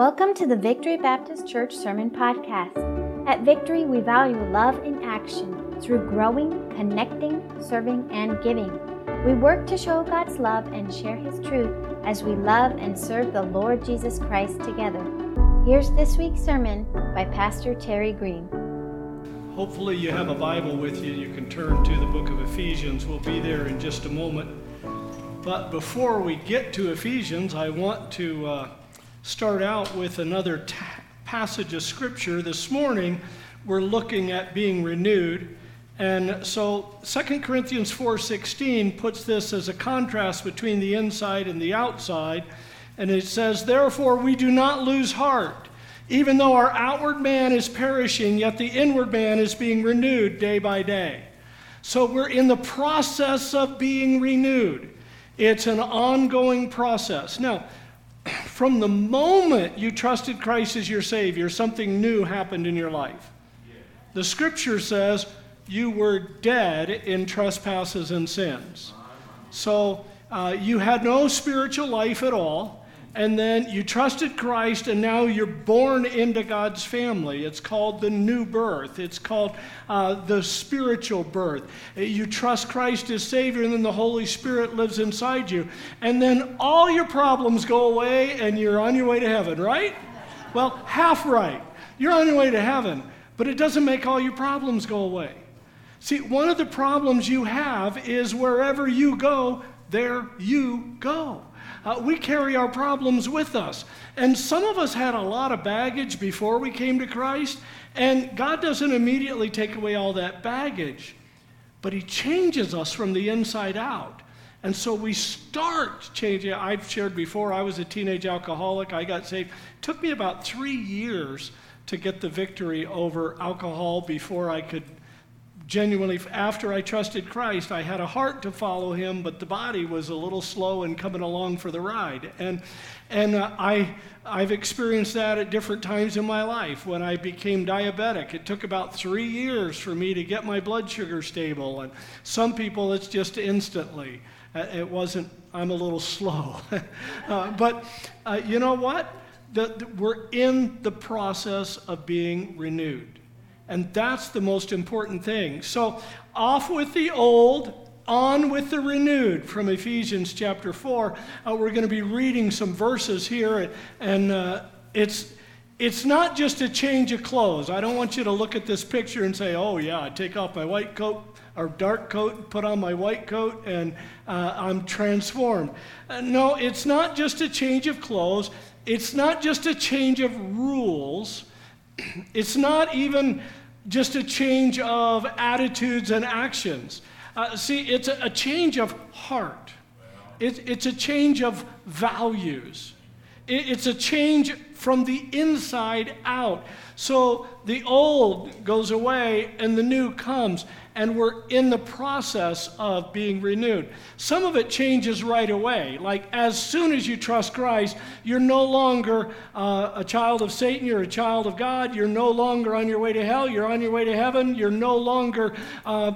Welcome to the Victory Baptist Church Sermon Podcast. At Victory, we value love in action through growing, connecting, serving, and giving. We work to show God's love and share His truth as we love and serve the Lord Jesus Christ together. Here's this week's sermon by Pastor Terry Green. Hopefully, you have a Bible with you. You can turn to the book of Ephesians. We'll be there in just a moment. But before we get to Ephesians, I want to uh, start out with another t- passage of scripture. This morning, we're looking at being renewed. And so 2 Corinthians 4:16 puts this as a contrast between the inside and the outside, and it says, "Therefore we do not lose heart, even though our outward man is perishing, yet the inward man is being renewed day by day." So we're in the process of being renewed. It's an ongoing process. Now, from the moment you trusted Christ as your Savior, something new happened in your life. The scripture says you were dead in trespasses and sins. So uh, you had no spiritual life at all and then you trusted Christ, and now you're born into God's family. It's called the new birth, it's called uh, the spiritual birth. You trust Christ as Savior, and then the Holy Spirit lives inside you. And then all your problems go away, and you're on your way to heaven, right? Well, half right. You're on your way to heaven, but it doesn't make all your problems go away. See, one of the problems you have is wherever you go, there you go. Uh, we carry our problems with us. And some of us had a lot of baggage before we came to Christ, and God doesn't immediately take away all that baggage, but He changes us from the inside out. And so we start changing. I've shared before, I was a teenage alcoholic. I got saved. It took me about three years to get the victory over alcohol before I could genuinely, after I trusted Christ, I had a heart to follow him, but the body was a little slow in coming along for the ride. And, and uh, I, I've experienced that at different times in my life. When I became diabetic, it took about three years for me to get my blood sugar stable. And some people, it's just instantly. Uh, it wasn't, I'm a little slow. uh, but uh, you know what? We're in the process of being renewed. And that's the most important thing. So, off with the old, on with the renewed from Ephesians chapter 4. Uh, we're going to be reading some verses here, and, uh, it's, it's not just a change of clothes. I don't want you to look at this picture and say, oh, yeah, I take off my white coat or dark coat, put on my white coat, and uh, I'm transformed. Uh, no, it's not just a change of clothes, it's not just a change of rules, it's not even just a change of attitudes and actions. Uh, see, it's a, a, change of heart, it, it's a change of values, it, it's a change from the inside out. So the old goes away and the new comes and we're in the process of being renewed. Some of it changes right away. Like as soon as you trust Christ, you're no longer uh, a child of Satan, you're a child of God. You're no longer on your way to hell, you're on your way to heaven. You're no longer. Uh,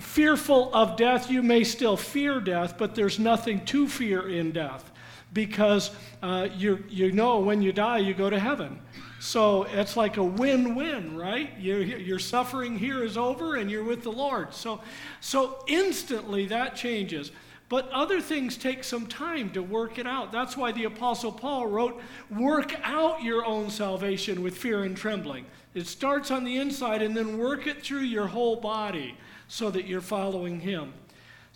fearful of death, you may still fear death, but there's nothing to fear in death because uh, you, you know when you die, you go to heaven. So it's like a win win, right? Your, your suffering here is over and you're with the Lord. So, so instantly that changes. But other things take some time to work it out. That's why the Apostle Paul wrote, Work out your own salvation with fear and trembling. It starts on the inside and then work it through your whole body so that you're following Him.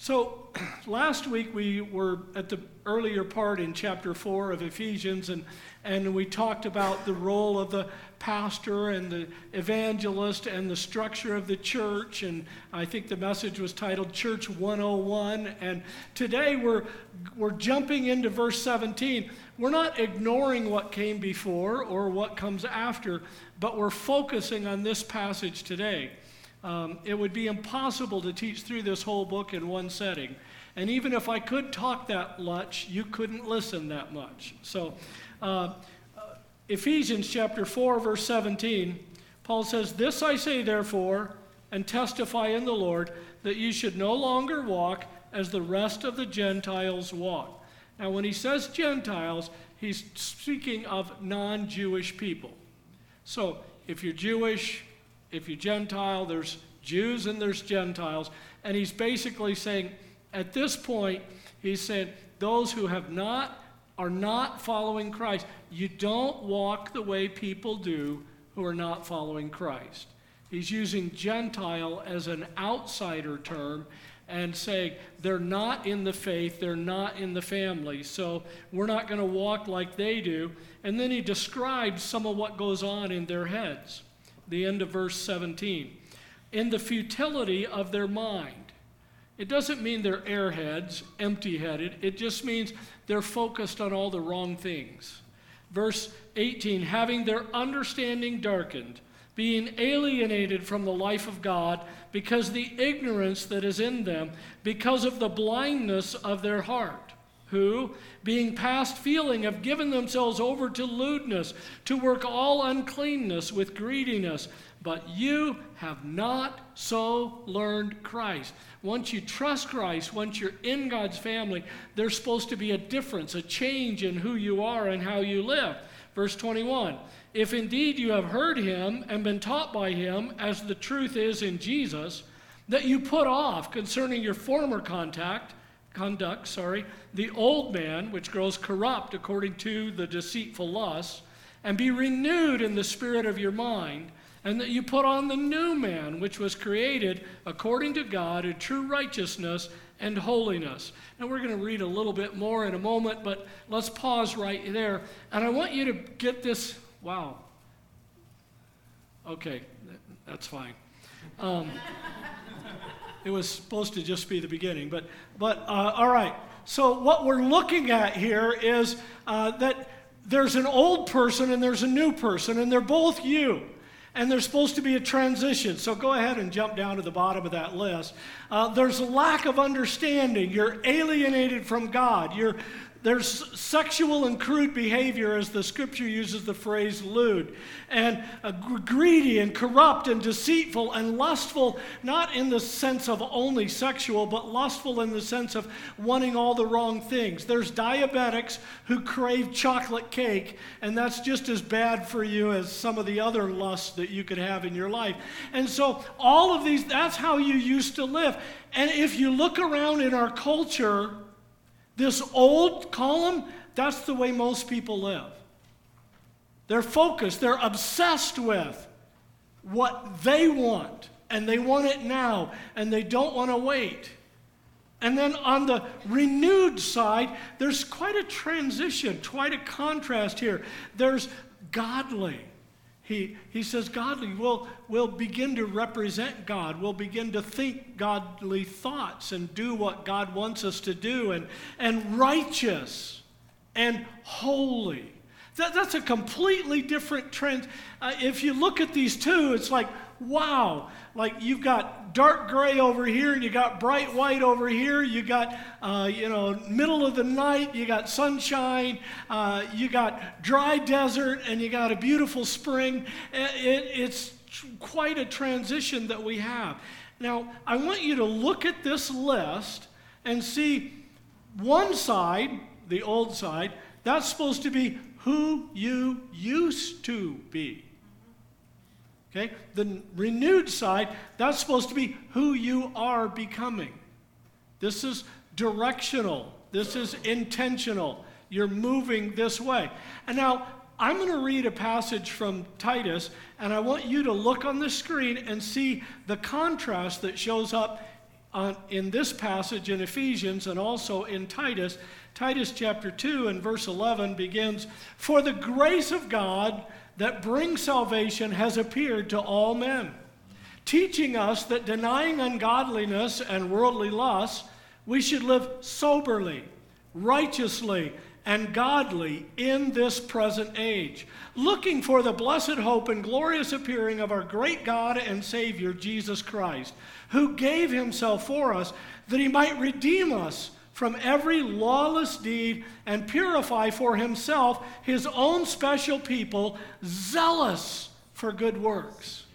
So last week we were at the earlier part in chapter 4 of Ephesians, and, and we talked about the role of the pastor and the evangelist and the structure of the church. And I think the message was titled Church 101. And today we're, we're jumping into verse 17. We're not ignoring what came before or what comes after, but we're focusing on this passage today. Um, it would be impossible to teach through this whole book in one setting. And even if I could talk that much, you couldn't listen that much. So, uh, uh, Ephesians chapter 4, verse 17, Paul says, This I say, therefore, and testify in the Lord, that you should no longer walk as the rest of the Gentiles walk. Now, when he says Gentiles, he's speaking of non Jewish people. So, if you're Jewish, if you're Gentile, there's Jews and there's Gentiles. And he's basically saying, at this point, he's saying, those who have not, are not following Christ, you don't walk the way people do who are not following Christ. He's using Gentile as an outsider term and saying they're not in the faith, they're not in the family, so we're not going to walk like they do. And then he describes some of what goes on in their heads. The end of verse 17. In the futility of their mind. It doesn't mean they're airheads, empty headed. It just means they're focused on all the wrong things. Verse 18 having their understanding darkened, being alienated from the life of God because the ignorance that is in them, because of the blindness of their heart, who, being past feeling, have given themselves over to lewdness, to work all uncleanness with greediness. But you have not so learned Christ. Once you trust Christ, once you're in God's family, there's supposed to be a difference, a change in who you are and how you live. Verse 21 If indeed you have heard him and been taught by him, as the truth is in Jesus, that you put off concerning your former contact, conduct, sorry, the old man which grows corrupt according to the deceitful lusts, and be renewed in the spirit of your mind and that you put on the new man, which was created according to God in true righteousness and holiness. Now, we're going to read a little bit more in a moment, but let's pause right there. And I want you to get this. Wow. Okay, that's fine. Um, it was supposed to just be the beginning, but, but uh, all right. So, what we're looking at here is uh, that there's an old person and there's a new person, and they're both you and there's supposed to be a transition. So go ahead and jump down to the bottom of that list. Uh, there's a lack of understanding. You're alienated from God. You're there's sexual and crude behavior, as the scripture uses the phrase lewd, and greedy and corrupt and deceitful and lustful, not in the sense of only sexual, but lustful in the sense of wanting all the wrong things. There's diabetics who crave chocolate cake, and that's just as bad for you as some of the other lusts that you could have in your life. And so, all of these, that's how you used to live. And if you look around in our culture, this old column, that's the way most people live. They're focused, they're obsessed with what they want, and they want it now, and they don't want to wait. And then on the renewed side, there's quite a transition, quite a contrast here. There's godly. He, he says, godly will will begin to represent God. We'll begin to think godly thoughts and do what God wants us to do, and, and righteous and holy. That, that's a completely different trend. Uh, if you look at these two, it's like, wow, like you've got dark gray over here, and you got bright white over here, you got, uh, you know, middle of the night, you got sunshine, uh, you got dry desert, and you got a beautiful spring. It, it's quite a transition that we have. Now, I want you to look at this list and see one side, the old side, that's supposed to be who you used to be. Okay? The renewed side, that's supposed to be who you are becoming. This is directional, this is intentional. You're moving this way. And now, I'm going to read a passage from Titus, and I want you to look on the screen and see the contrast that shows up on, in this passage in Ephesians and also in Titus. Titus chapter 2 and verse 11 begins For the grace of God that brings salvation has appeared to all men, teaching us that denying ungodliness and worldly lusts, we should live soberly, righteously, and godly in this present age, looking for the blessed hope and glorious appearing of our great God and Savior, Jesus Christ, who gave himself for us that he might redeem us from every lawless deed and purify for himself his own special people, zealous for good works.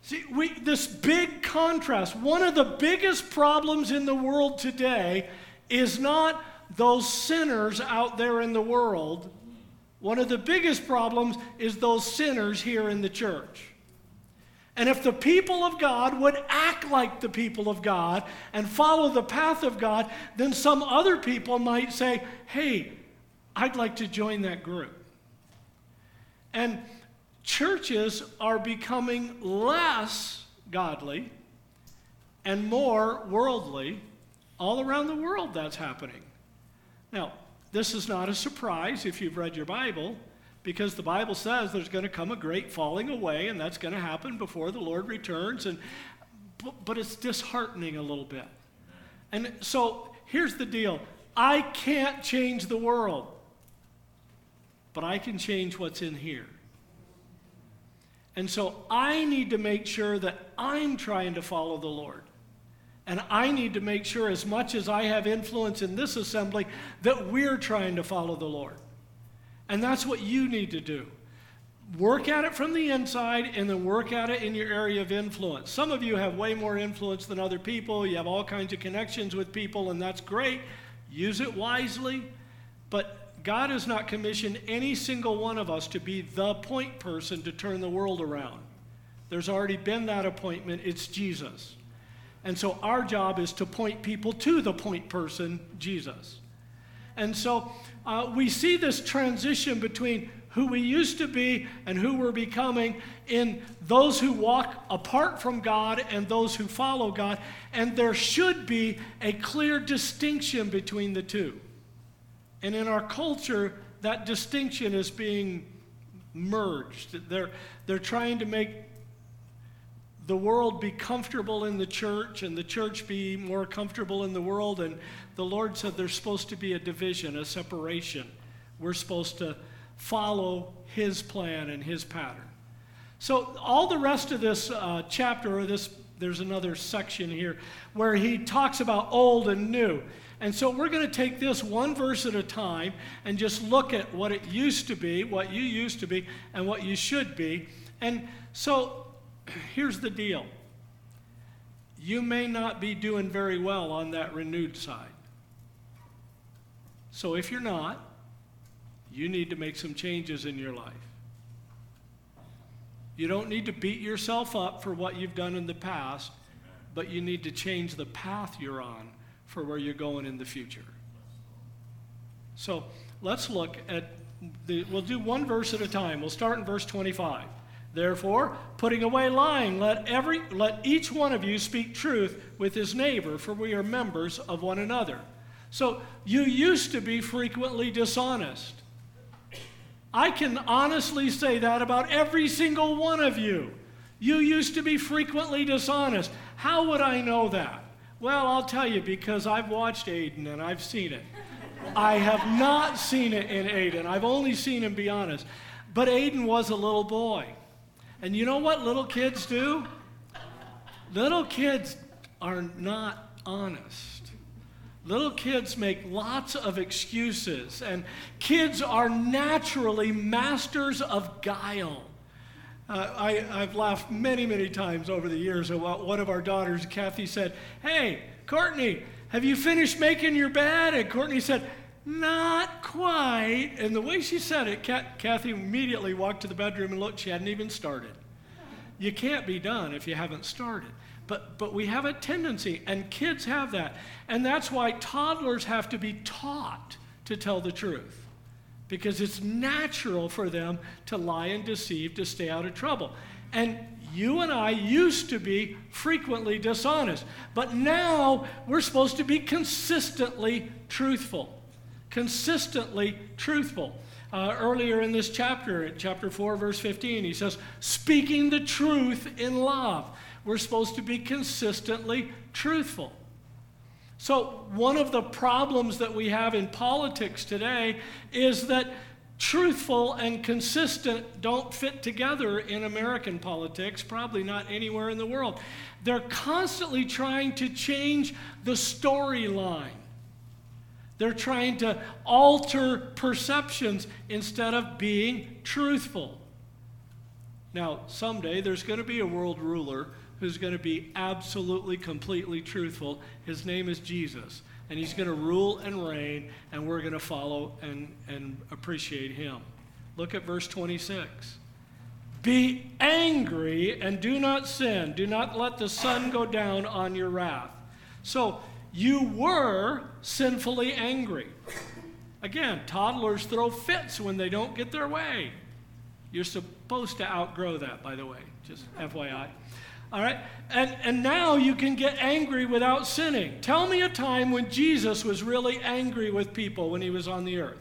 See, we, this big contrast, one of the biggest problems in the world today is not those sinners out there in the world. One of the biggest problems is those sinners here in the church. And if the people of God would act like the people of God and follow the path of God, then some other people might say, hey, I'd like to join that group. And churches are becoming less godly and more worldly. All around the world, that's happening. Now, this is not a surprise if you've read your Bible, because the Bible says there's going to come a great falling away, and that's going to happen before the Lord returns. And, but it's disheartening a little bit. And so here's the deal I can't change the world, but I can change what's in here. And so I need to make sure that I'm trying to follow the Lord. And I need to make sure, as much as I have influence in this assembly, that we're trying to follow the Lord. And that's what you need to do. Work at it from the inside and then work at it in your area of influence. Some of you have way more influence than other people. You have all kinds of connections with people, and that's great. Use it wisely. But God has not commissioned any single one of us to be the point person to turn the world around. There's already been that appointment, it's Jesus. And so our job is to point people to the point person, Jesus. And so uh, we see this transition between who we used to be and who we're becoming in those who walk apart from God and those who follow God. And there should be a clear distinction between the two. And in our culture, that distinction is being merged. They're, they're trying to make the world be comfortable in the church and the church be more comfortable in the world. And the Lord said there's supposed to be a division, a separation. We're supposed to follow His plan and His pattern. So, all the rest of this uh, chapter, or this, there's another section here where he talks about old and new. And so we're going to take this one verse at a time and just look at what it used to be, what you used to be, and what you should be. And so here's the deal you may not be doing very well on that renewed side. So if you're not, you need to make some changes in your life. You don't need to beat yourself up for what you've done in the past, but you need to change the path you're on for where you're going in the future. So let's look at the, we'll do one verse at a time. We'll start in verse 25. Therefore, putting away lying, let every let each one of you speak truth with his neighbor, for we are members of one another. So you used to be frequently dishonest. I can honestly say that about every single one of you. You used to be frequently dishonest. How would I know that? Well, I'll tell you because I've watched Aiden and I've seen it. I have not seen it in Aiden. I've only seen him be honest. But Aiden was a little boy. And you know what little kids do? Little kids are not honest. Little kids make lots of excuses, and kids are naturally masters of guile. Uh, I, have laughed many, many times over the years at what one of our daughters, Kathy, said, Hey, Courtney, have you finished making your bed? And Courtney said, Not quite. And the way she said it, Kathy immediately walked to the bedroom and looked. She hadn't even started. You can't be done if you haven't started. But, but we have a tendency, and kids have that. And that's why toddlers have to be taught to tell the truth because it's natural for them to lie and deceive to stay out of trouble. And you and I used to be frequently dishonest, but now we're supposed to be consistently truthful. Consistently truthful. Uh, earlier in this chapter, chapter 4, verse 15, he says, speaking the truth in love. We're supposed to be consistently truthful. So, one of the problems that we have in politics today is that truthful and consistent don't fit together in American politics, probably not anywhere in the world. They're constantly trying to change the storyline. They're trying to alter perceptions instead of being truthful. Now, someday there's going to be a world ruler who's going to be absolutely, completely truthful. His name is Jesus. and he's going to rule and reign, and we're going to follow and, and appreciate him. Look at verse 26. Be angry and do not sin. Do not let the sun go down on your wrath. So you were sinfully angry. Again, toddlers throw fits when they don't get their way. You're supposed to outgrow that, by the way, just FYI. All right? And, and now you can get angry without sinning. Tell me a time when Jesus was really angry with people when he was on the earth.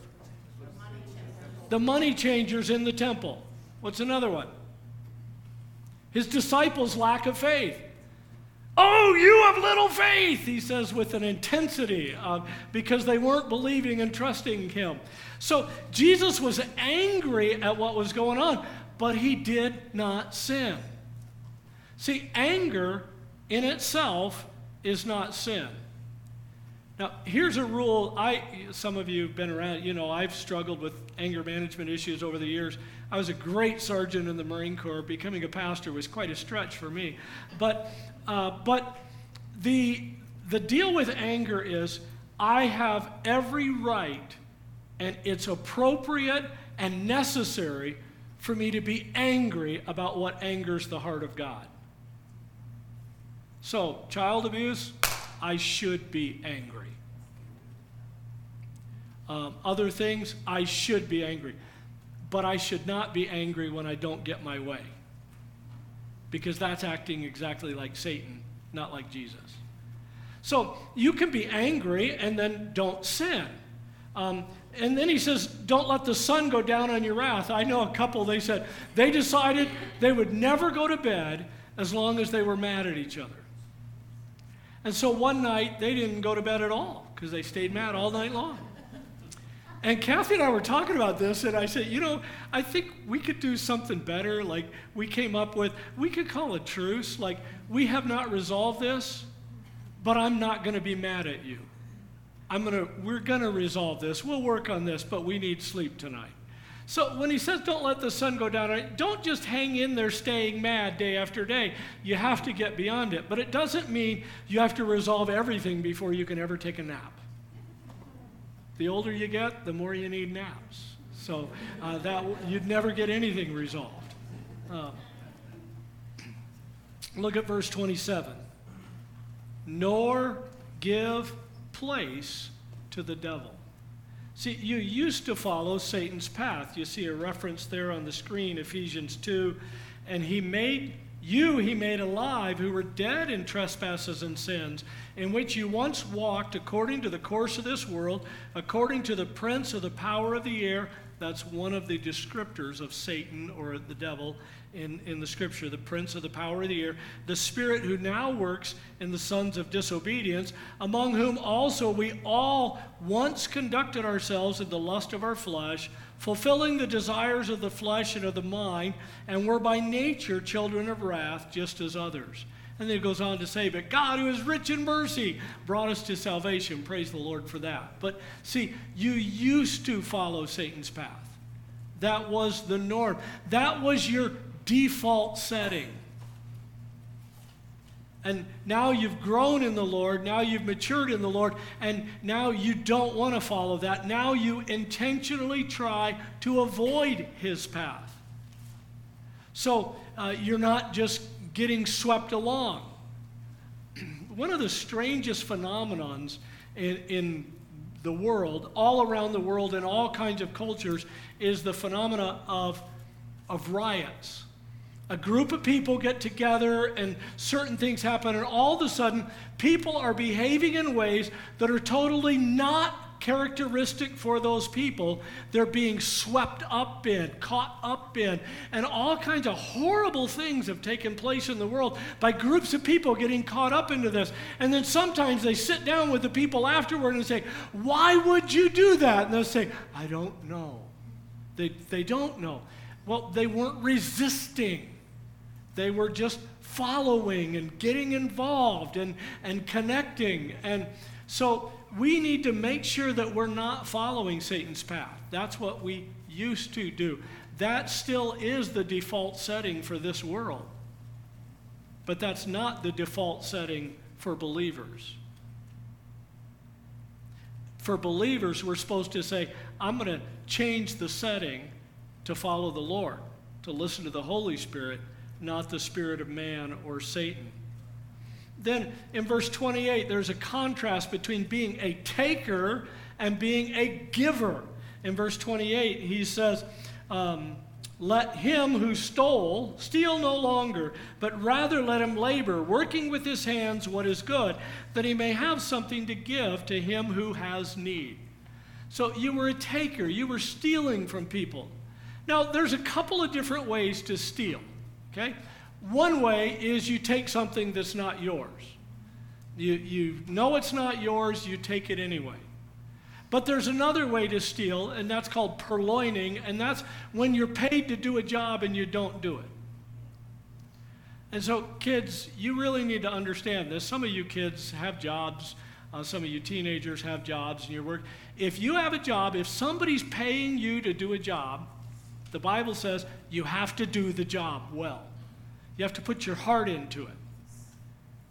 The money changers in the temple. What's another one? His disciples' lack of faith. Oh, you have little faith, he says with an intensity uh, because they weren't believing and trusting him. So Jesus was angry at what was going on, but he did not sin. See, anger in itself is not sin. Now, here's a rule. I, some of you have been around, you know, I've struggled with anger management issues over the years. I was a great sergeant in the Marine Corps. Becoming a pastor was quite a stretch for me. But, uh, but the, the deal with anger is I have every right, and it's appropriate and necessary for me to be angry about what angers the heart of God. So, child abuse, I should be angry. Um, other things, I should be angry. But I should not be angry when I don't get my way. Because that's acting exactly like Satan, not like Jesus. So you can be angry and then don't sin. Um, and then he says, Don't let the sun go down on your wrath. I know a couple, they said, they decided they would never go to bed as long as they were mad at each other. And so one night, they didn't go to bed at all because they stayed mad all night long. And Kathy and I were talking about this, and I said, you know, I think we could do something better. Like, we came up with, we could call a truce. Like, we have not resolved this, but I'm not going to be mad at you. I'm to, we're going to resolve this. We'll work on this, but we need sleep tonight. So when he says don't let the sun go down, don't just hang in there staying mad day after day. You have to get beyond it. But it doesn't mean you have to resolve everything before you can ever take a nap. The older you get, the more you need naps. So uh, that you'd never get anything resolved. Uh, look at verse 27. Nor give place to the devil. See, you used to follow Satan's path. You see a reference there on the screen, Ephesians 2. And he made you, he made alive who were dead in trespasses and sins, in which you once walked according to the course of this world, according to the prince of the power of the air. That's one of the descriptors of Satan or the devil in, in the scripture, the prince of the power of the air, the spirit who now works in the sons of disobedience, among whom also we all once conducted ourselves in the lust of our flesh, fulfilling the desires of the flesh and of the mind, and were by nature children of wrath, just as others. And then it goes on to say, But God, who is rich in mercy, brought us to salvation. Praise the Lord for that. But see, you used to follow Satan's path. That was the norm. That was your default setting. And now you've grown in the Lord, now you've matured in the Lord, and now you don't want to follow that. Now you intentionally try to avoid His path. So uh, you're not just getting swept along. One of the strangest phenomenons in, in the world, all around the world, in all kinds of cultures, is the phenomena of, of riots a group of people get together and certain things happen, and all of a sudden, people are behaving in ways that are totally not characteristic for those people. They're being swept up in, caught up in, and all kinds of horrible things have taken place in the world by groups of people getting caught up into this. And then sometimes they sit down with the people afterward and say, Why would you do that? And they'll say, I don't know. They, they don't know. Well, they weren't resisting. They were just following and getting involved and, and connecting. And so we need to make sure that we're not following Satan's path. That's what we used to do. That still is the default setting for this world. But that's not the default setting for believers. for believers, we're supposed to say, I'm going to change the setting to follow the Lord, to listen to the Holy Spirit, not the spirit of man or Satan. Then in verse 28, there's a contrast between being a taker and being a giver. In verse 28, he says, um, let him who stole steal no longer, but rather let him labor, working with his hands what is good, that he may have something to give to him who has need. So you were a taker, you were stealing from people. Now, there's a couple of different ways to steal, okay? One way is you take something that's not yours. You, you know it's not yours, you take it anyway. But there's another way to steal, and that's called purloining, and that's when you're paid to do a job and you don't do it. And so, kids, you really need to understand this. Some of you kids have jobs, uh, some of you teenagers have jobs, and you work. If you have a job, if somebody's paying you to do a job, the Bible says you have to do the job well. You have to put your heart into it.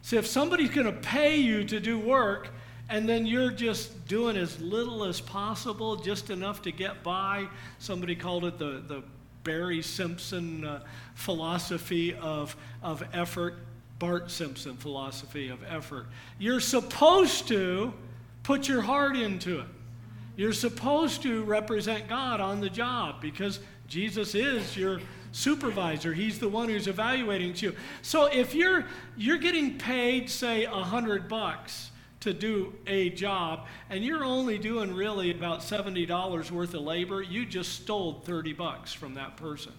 So, if somebody's going to pay you to do work, and then you're just doing as little as possible, just enough to get by. Somebody called it the, the Barry Simpson uh, philosophy of, of effort, Bart Simpson philosophy of effort. You're supposed to put your heart into it. You're supposed to represent God on the job because Jesus is your supervisor. He's the one who's evaluating you. So if you're you're getting paid, say, a hundred bucks to do a job and you're only doing really about $70 worth of labor, you just stole 30 bucks from that person.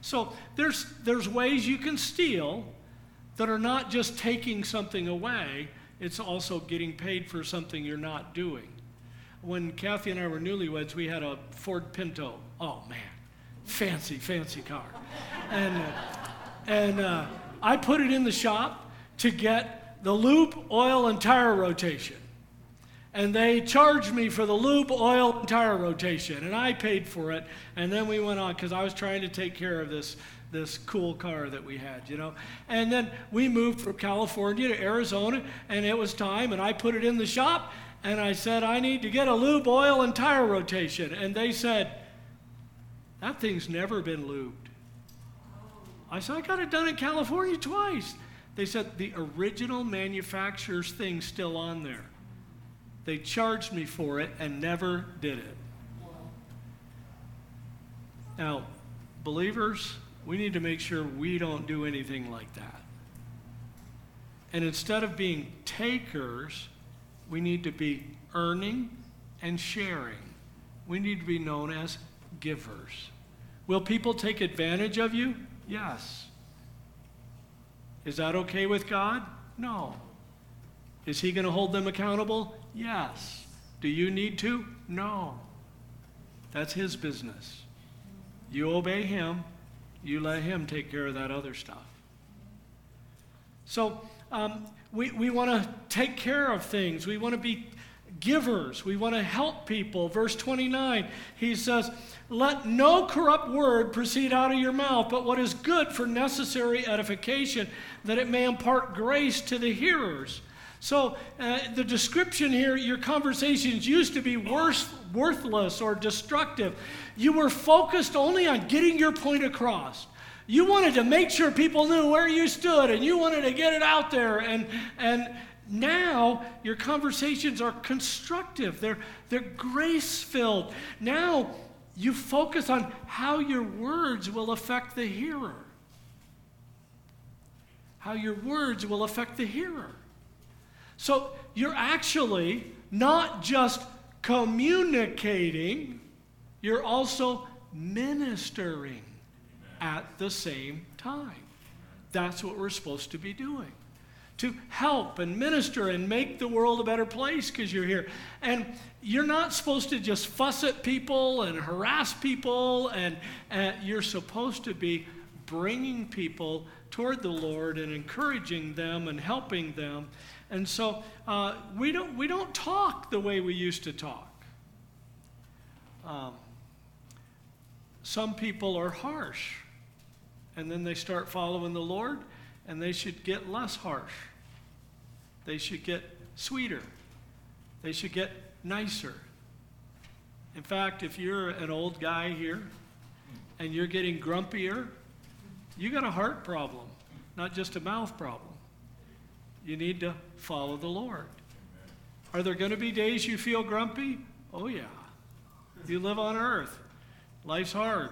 So there's, there's ways you can steal that are not just taking something away, it's also getting paid for something you're not doing. When Kathy and I were newlyweds, we had a Ford Pinto. Oh man, fancy, fancy car. And, uh, and uh, I put it in the shop to get the lube, oil, and tire rotation. And they charged me for the lube, oil, and tire rotation, and I paid for it. And then we went on because I was trying to take care of this this cool car that we had, you know. And then we moved from California to Arizona, and it was time, and I put it in the shop, and I said, I need to get a lube, oil, and tire rotation. And they said, That thing's never been lubed. I said, I got it done in California twice. They said the original manufacturer's thing's still on there. They charged me for it and never did it. Now, believers, we need to make sure we don't do anything like that. And instead of being takers, we need to be earning and sharing. We need to be known as givers. Will people take advantage of you? Yes. Is that okay with God? No. Is He going to hold them accountable? Yes. Do you need to? No. That's His business. You obey Him, you let Him take care of that other stuff. So, um, we, we want to take care of things. We want to be givers. We want to help people. Verse 29, he says, Let no corrupt word proceed out of your mouth, but what is good for necessary edification, that it may impart grace to the hearers. So, uh, the description here, your conversations used to be worth, worthless or destructive. You were focused only on getting your point across. You wanted to make sure people knew where you stood and you wanted to get it out there. And, and now your conversations are constructive, they're, they're grace filled. Now you focus on how your words will affect the hearer how your words will affect the hearer. So you're actually not just communicating, you're also ministering at the same time. That's what we're supposed to be doing. To help and minister and make the world a better place because you're here. And you're not supposed to just fuss at people and harass people, and, and you're supposed to be bringing people toward the Lord and encouraging them and helping them. And so uh, we, don't, we don't talk the way we used to talk. Um, some people are harsh, and then they start following the Lord, and they should get less harsh. They should get sweeter. They should get nicer. In fact, if you're an old guy here and you're getting grumpier, you got a heart problem, not just a mouth problem. You need to follow the Lord. Are there going to be days you feel grumpy? Oh, yeah. You live on earth. Life's hard.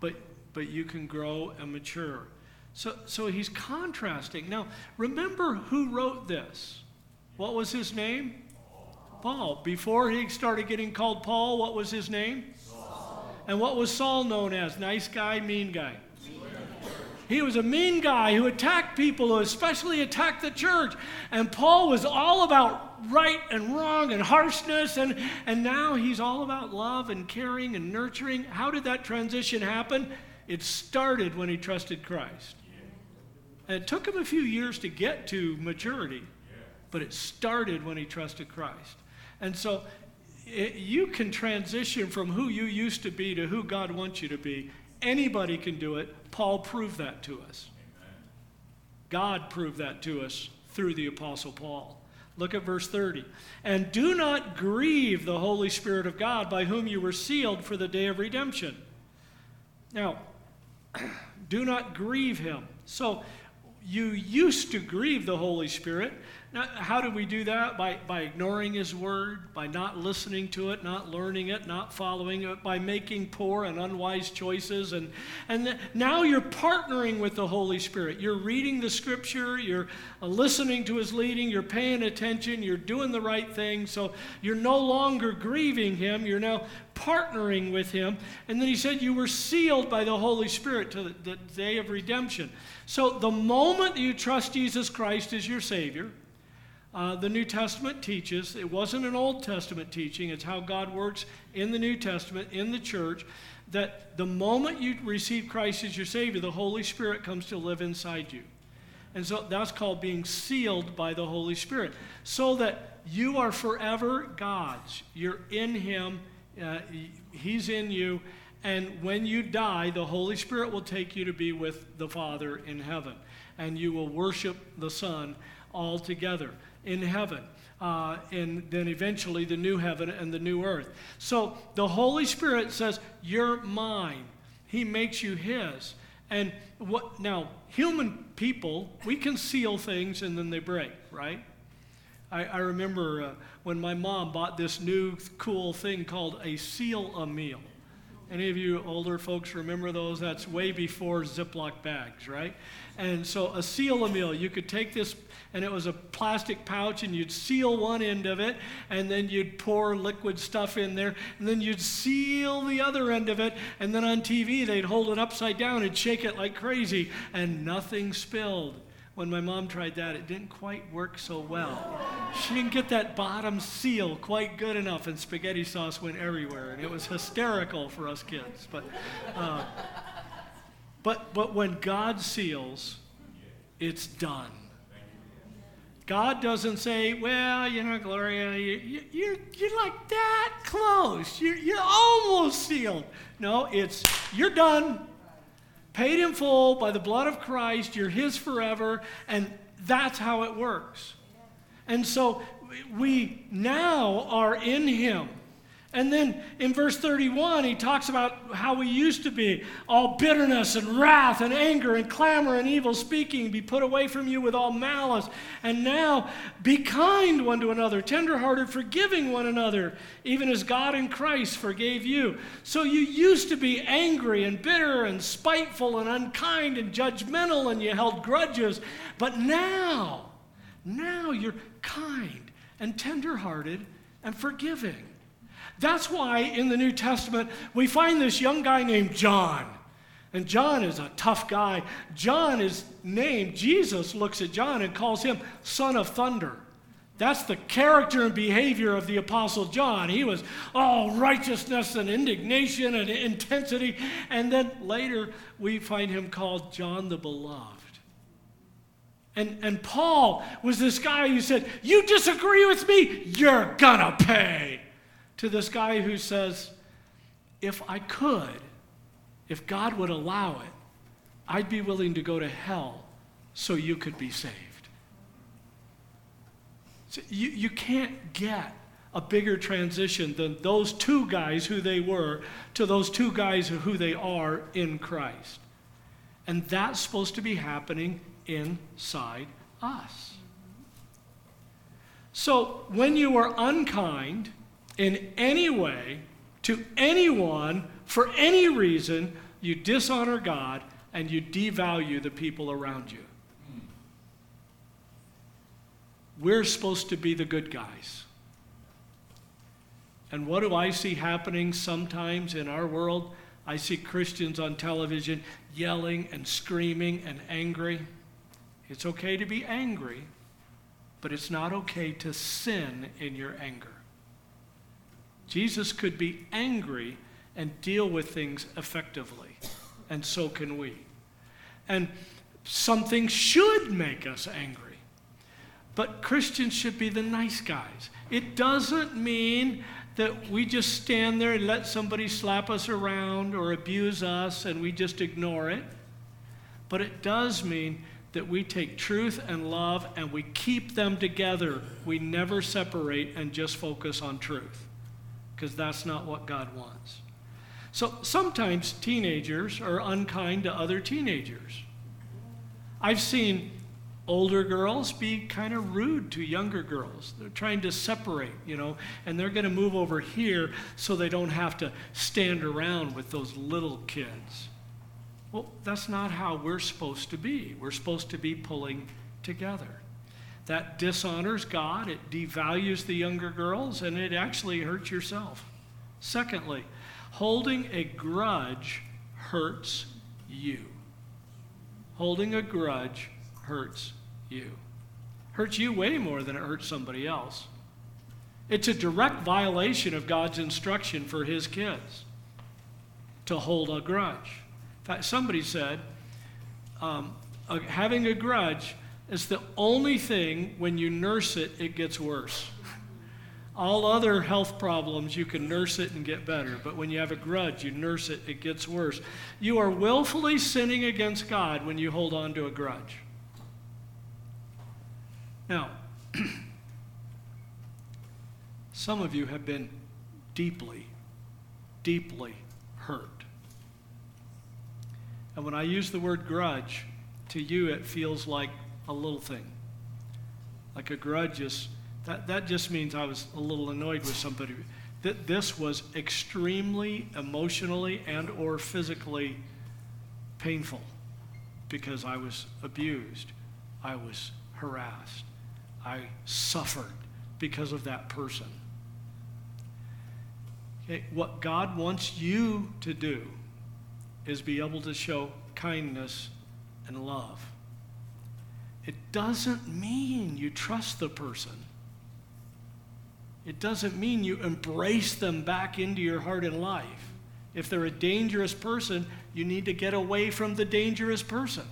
But, but you can grow and mature. So, so he's contrasting. Now, remember who wrote this? What was his name? Paul. Before he started getting called Paul, what was his name? Saul. And what was Saul known as? Nice guy, mean guy? He was a mean guy who attacked people, who especially attacked the church. And Paul was all about right and wrong and harshness, and, and now he's all about love and caring and nurturing. How did that transition happen? It started when he trusted Christ. It took him a few years to get to maturity, but it started when he trusted Christ. And so it, you can transition from who you used to be to who God wants you to be. Anybody can do it. Paul proved that to us. God proved that to us through the Apostle Paul. Look at verse 30. And do not grieve the Holy Spirit of God, by whom you were sealed for the day of redemption. Now, do not grieve him. So, you used to grieve the Holy Spirit. Now, how do we do that? By, by ignoring His Word, by not listening to it, not learning it, not following it, by making poor and unwise choices. And, and now you're partnering with the Holy Spirit. You're reading the Scripture, you're uh, listening to His leading, you're paying attention, you're doing the right thing. So you're no longer grieving Him, you're now partnering with Him. And then He said you were sealed by the Holy Spirit to the, the day of redemption. So the moment you trust Jesus Christ as your Savior, uh, the New Testament teaches. It wasn't an Old Testament teaching, it's how God works in the New Testament, in the church, that the moment you receive Christ as your Savior, the Holy Spirit comes to live inside you. And so that's called being sealed by the Holy Spirit, so that you are forever God's. You're in Him, uh, He's in you, and when you die, the Holy Spirit will take you to be with the Father in heaven, and you will worship the Son all together in heaven. Uh, and then eventually the new heaven and the new earth. So the Holy Spirit says, You're mine. He makes you His. And what now, human people, we can seal things and then they break, right? I, I remember uh, when my mom bought this new cool thing called a seal a meal. Any of you older folks remember those? That's way before Ziploc bags, right? And so a seal a meal, you could take this and it was a plastic pouch, and you'd seal one end of it, and then you'd pour liquid stuff in there, and then you'd seal the other end of it, and then on TV they'd hold it upside down and shake it like crazy, and nothing spilled. When my mom tried that, it didn't quite work so well. She didn't get that bottom seal quite good enough, and spaghetti sauce went everywhere, and it was hysterical for us kids. But, uh, but, but when God seals, it's done. God doesn't say, well, you know, Gloria, you, you, you're like that close. You're, you're almost sealed. No, it's you're done. Paid in full by the blood of Christ. You're His forever. And that's how it works. And so we now are in Him. And then in verse 31, he talks about how we used to be all bitterness and wrath and anger and clamor and evil speaking be put away from you with all malice. And now be kind one to another, tenderhearted, forgiving one another, even as God in Christ forgave you. So you used to be angry and bitter and spiteful and unkind and judgmental and you held grudges. But now, now you're kind and tenderhearted and forgiving. That's why in the New Testament we find this young guy named John. And John is a tough guy. John is named, Jesus looks at John and calls him son of thunder. That's the character and behavior of the Apostle John. He was all righteousness and indignation and intensity. And then later we find him called John the Beloved. And, and Paul was this guy who said, You disagree with me? You're gonna pay to this guy who says, If I could, if God would allow it, I'd be willing to go to hell so you could be saved. So you, you can't get a bigger transition than those two guys who they were to those two guys who they are in Christ. And that's supposed to be happening inside us. So when you are unkind in any way to anyone for any reason, you dishonor God and you devalue the people around you. We're supposed to be the good guys. And what do I see happening sometimes in our world? I see Christians on television yelling and screaming and angry. It's okay to be angry, but it's not okay to sin in your anger. Jesus could be angry and deal with things effectively, and so can we. And something should make us angry. But Christians should be the nice guys. It doesn't mean that we just stand there and let somebody slap us around or abuse us and we just ignore it. But it does mean that we take truth and love and we keep them together. We never separate and just focus on truth because that's not what God wants. So sometimes teenagers are unkind to other teenagers. I've seen older girls be kind of rude to younger girls. They're trying to separate, you know, and they're going to move over here so they don't have to stand around with those little kids. Well, that's not how we're supposed to be. We're supposed to be pulling together. That dishonors God, it devalues the younger girls, and it actually hurts yourself. Secondly, holding a grudge hurts you. Holding a grudge hurts you. Hurts you way more than it hurts somebody else. It's a direct violation of God's instruction for his kids to hold a grudge. In fact, somebody said um, uh, having a grudge is the only thing when you nurse it, it gets worse. All other health problems, you can nurse it and get better. But when you have a grudge, you nurse it, it gets worse. You are willfully sinning against God when you hold on to a grudge. Now, some of you have been deeply, deeply hurt. And when I use the word grudge, to you it feels like a little thing. Like a grudge is, that, that just means I was a little annoyed with somebody. That this was extremely emotionally and or physically painful because I was abused. I was harassed. I suffered because of that person. Okay, what God wants you to do is be able to show kindness and love. It doesn't mean you trust the person. It doesn't mean you embrace them back into your heart and life. If they're a dangerous person, you need to get away from the dangerous person.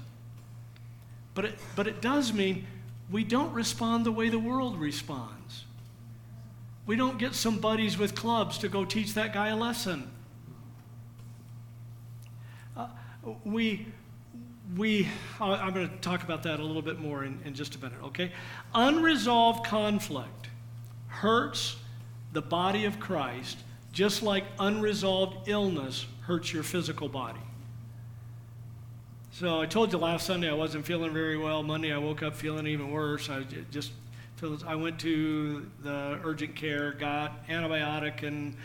But it, but it does mean we don't respond the way the world responds. We don't get some buddies with clubs to go teach that guy a lesson. Uh, we, we, I'm going to talk about that a little bit more in, in just a minute, okay? Unresolved conflict hurts the body of Christ just like unresolved illness hurts your physical body. So I told you last Sunday I wasn't feeling very well. Monday I woke up feeling even worse. I just I went to the urgent care, got antibiotic and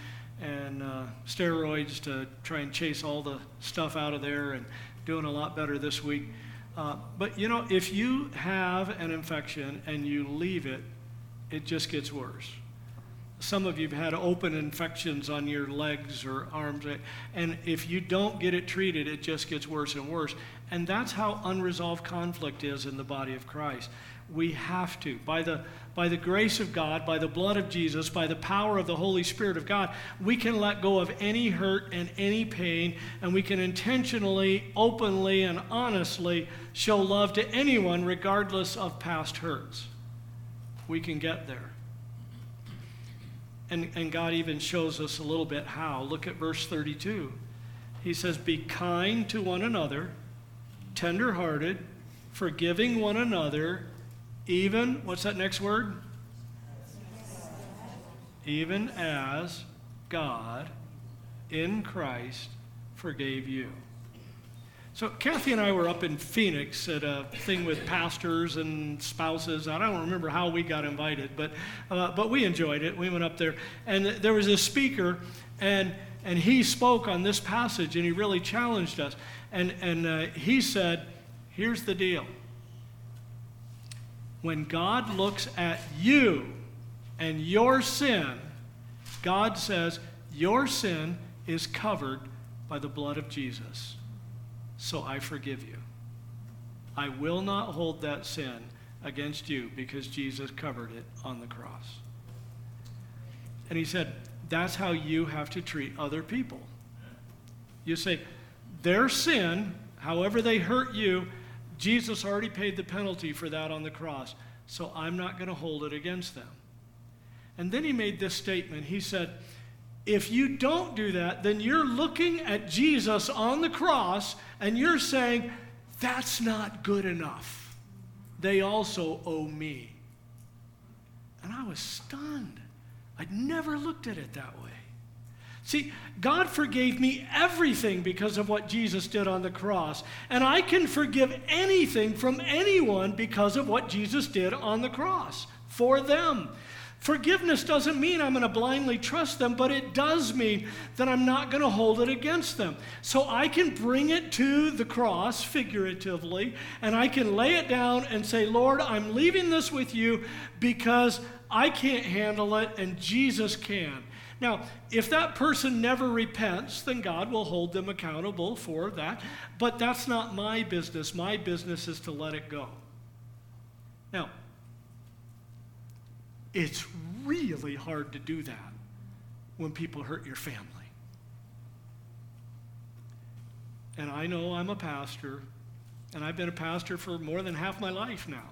and uh, steroids to try and chase all the stuff out of there, and doing a lot better this week. Uh, but you know, if you have an infection and you leave it, it just gets worse. Some of you have had open infections on your legs or arms, and if you don't get it treated, it just gets worse and worse. And that's how unresolved conflict is in the body of Christ. We have to, by the, by the grace of God, by the blood of Jesus, by the power of the Holy Spirit of God, we can let go of any hurt and any pain, and we can intentionally, openly, and honestly show love to anyone regardless of past hurts. We can get there. And, and God even shows us a little bit how. Look at verse 32. He says, Be kind to one another tenderhearted, forgiving one another, even, what's that next word? even as God in Christ forgave you. So Kathy and I were up in Phoenix at a thing with pastors and spouses. I don't remember how we got invited, but uh, but we enjoyed it. We went up there, and there was a speaker, and and he spoke on this passage, and he really challenged us. And and uh, he said, "Here's the deal. When God looks at you and your sin, God says your sin is covered by the blood of Jesus." so I forgive you. I will not hold that sin against you because Jesus covered it on the cross. And he said, that's how you have to treat other people. You say, their sin, however they hurt you, Jesus already paid the penalty for that on the cross, so I'm not going to hold it against them. And then he made this statement. He said, if you don't do that, then you're looking at Jesus on the cross and you're saying, that's not good enough. They also owe me. And I was stunned. I'd never looked at it that way. See, God forgave me everything because of what Jesus did on the cross. And I can forgive anything from anyone because of what Jesus did on the cross for them. Forgiveness doesn't mean I'm going to blindly trust them, but it does mean that I'm not going to hold it against them. So I can bring it to the cross, figuratively, and I can lay it down and say, Lord, I'm leaving this with you because I can't handle it and Jesus can. Now, if that person never repents, then God will hold them accountable for that. But that's not my business. My business is to let it go. Now, it's really hard to do that when people hurt your family. And I know I'm a pastor, and I've been a pastor for more than half my life now.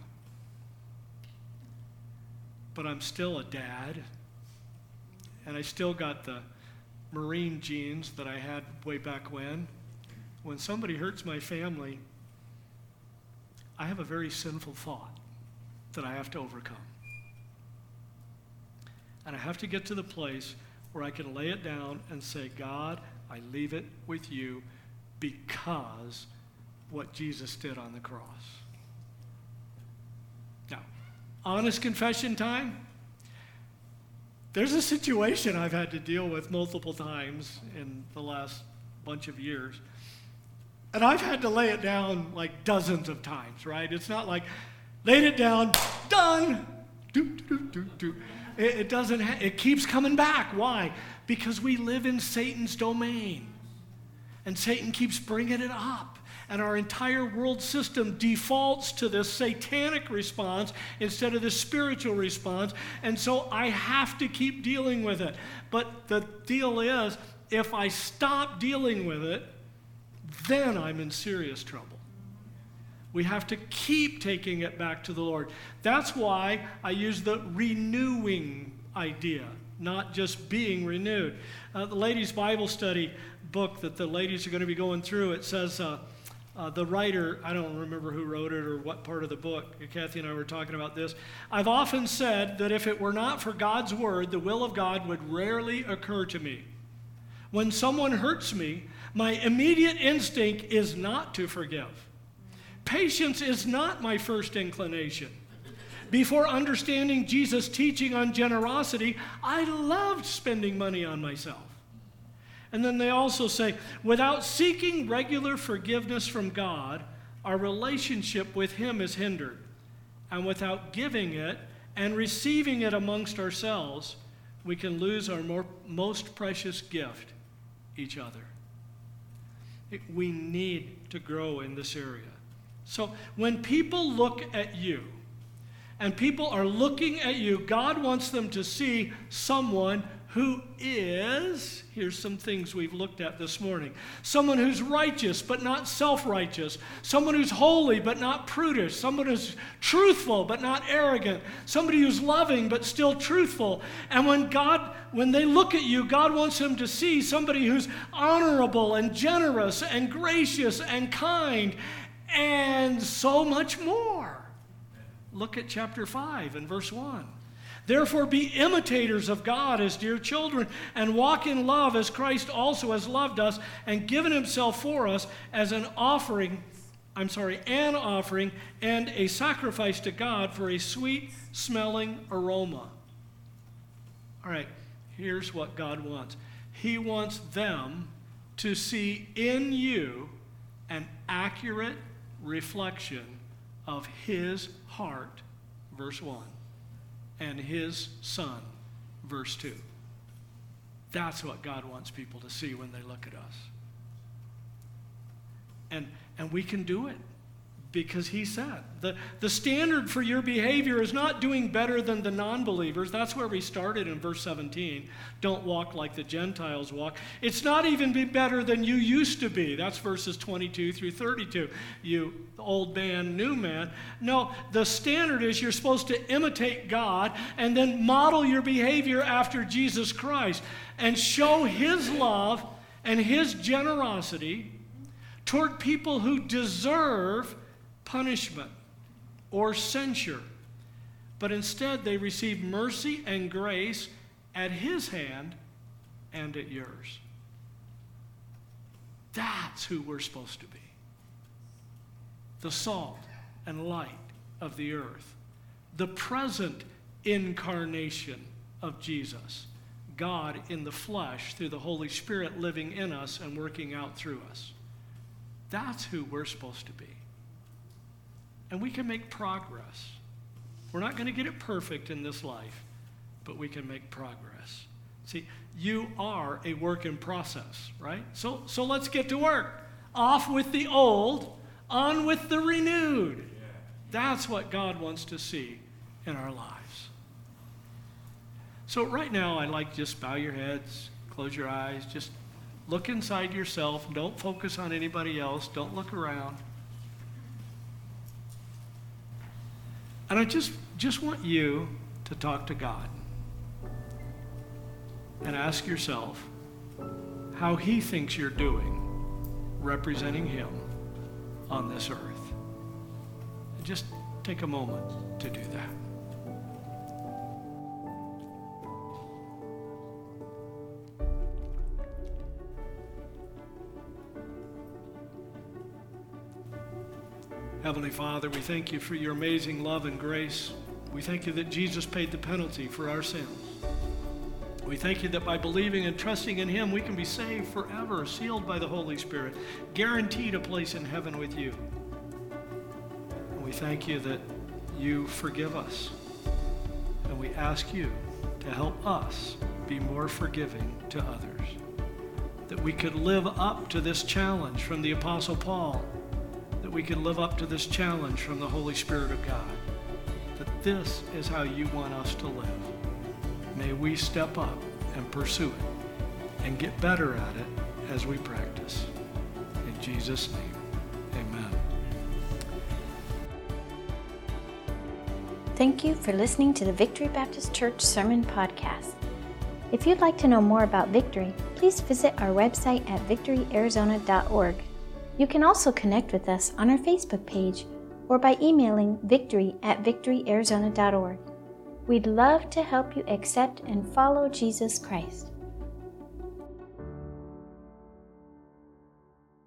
But I'm still a dad, and I still got the Marine genes that I had way back when. When somebody hurts my family, I have a very sinful thought that I have to overcome. And I have to get to the place where I can lay it down and say, God, I leave it with you because what Jesus did on the cross. Now, honest confession time. There's a situation I've had to deal with multiple times in the last bunch of years. And I've had to lay it down like dozens of times, right? It's not like laid it down, done. Do, do, do, do. It, it doesn't, ha- it keeps coming back. Why? Because we live in Satan's domain. And Satan keeps bringing it up. And our entire world system defaults to this satanic response instead of the spiritual response. And so I have to keep dealing with it. But the deal is, if I stop dealing with it, then I'm in serious trouble. We have to keep taking it back to the Lord. That's why I use the renewing idea, not just being renewed. Uh, the ladies' Bible study book that the ladies are going to be going through, it says uh, uh, the writer, I don't remember who wrote it or what part of the book, Kathy and I were talking about this. I've often said that if it were not for God's word, the will of God would rarely occur to me. When someone hurts me, my immediate instinct is not to forgive. Patience is not my first inclination. Before understanding Jesus' teaching on generosity, I loved spending money on myself. And then they also say, without seeking regular forgiveness from God, our relationship with Him is hindered. And without giving it and receiving it amongst ourselves, we can lose our more, most precious gift, each other. We need to grow in this area. So when people look at you, and people are looking at you, God wants them to see someone who is, here's some things we've looked at this morning someone who's righteous but not self righteous, someone who's holy but not prudish, someone who's truthful but not arrogant, somebody who's loving but still truthful. And when God, when they look at you, God wants them to see somebody who's honorable and generous and gracious and kind and so much more. Look at chapter 5 and verse 1. Therefore, be imitators of God as dear children, and walk in love as Christ also has loved us and given himself for us as an offering, I'm sorry, an offering and a sacrifice to God for a sweet smelling aroma. All right, here's what God wants. He wants them to see in you an accurate reflection of His heart, verse 1 and his son, verse 2. That's what God wants people to see when they look at us. And, and we can do it because he said the, the standard for your behavior is not doing better than the non-believers. That's where we started in verse 17 don't walk like the gentiles walk. It's not even be better than you used to be. That's verses 22 through 32 you old man new man. No the standard is you're supposed to imitate god and then model your behavior after jesus christ and show his love and his generosity toward people who deserve punishment or censure, but instead they receive mercy and grace at His hand and at yours. That's who we're supposed to be the salt and light of the earth, the present incarnation of Jesus. God in the flesh through the Holy Spirit living in us and working out through us. That's who we're supposed to be and we can make progress. We're not going to get it perfect in this life, but we can make progress. See, you are a work in process, right? So, so let's get to work. Off with the old, on with the renewed. That's what God wants to see in our lives. So, right now, I'd like just bow your heads, close your eyes, just look inside yourself. Don't focus on anybody else, don't look around. And I just, just want you to talk to God and ask yourself how He thinks you're doing representing Him on this earth. Just take a moment to do that. Heavenly Father, we thank you for your amazing love and grace. We thank you that Jesus paid the penalty for our sins. We thank you that by believing and trusting in Him, we can be saved forever, sealed by the Holy Spirit, guaranteed a place in heaven with you. And we thank you that you forgive us. And we ask you to help us be more forgiving to others. That we could live up to this challenge from the Apostle Paul that we can live up to this challenge from the Holy Spirit of God. That this is how you want us to live. May we step up and pursue it and get better at it as we practice. In Jesus' name, amen. Thank you for listening to the Victory Baptist Church Sermon Podcast. If you'd like to know more about Victory, please visit our website at victoryarizona.org. You can also connect with us on our Facebook page or by emailing victory at victoryarizona.org. We'd love to help you accept and follow Jesus Christ.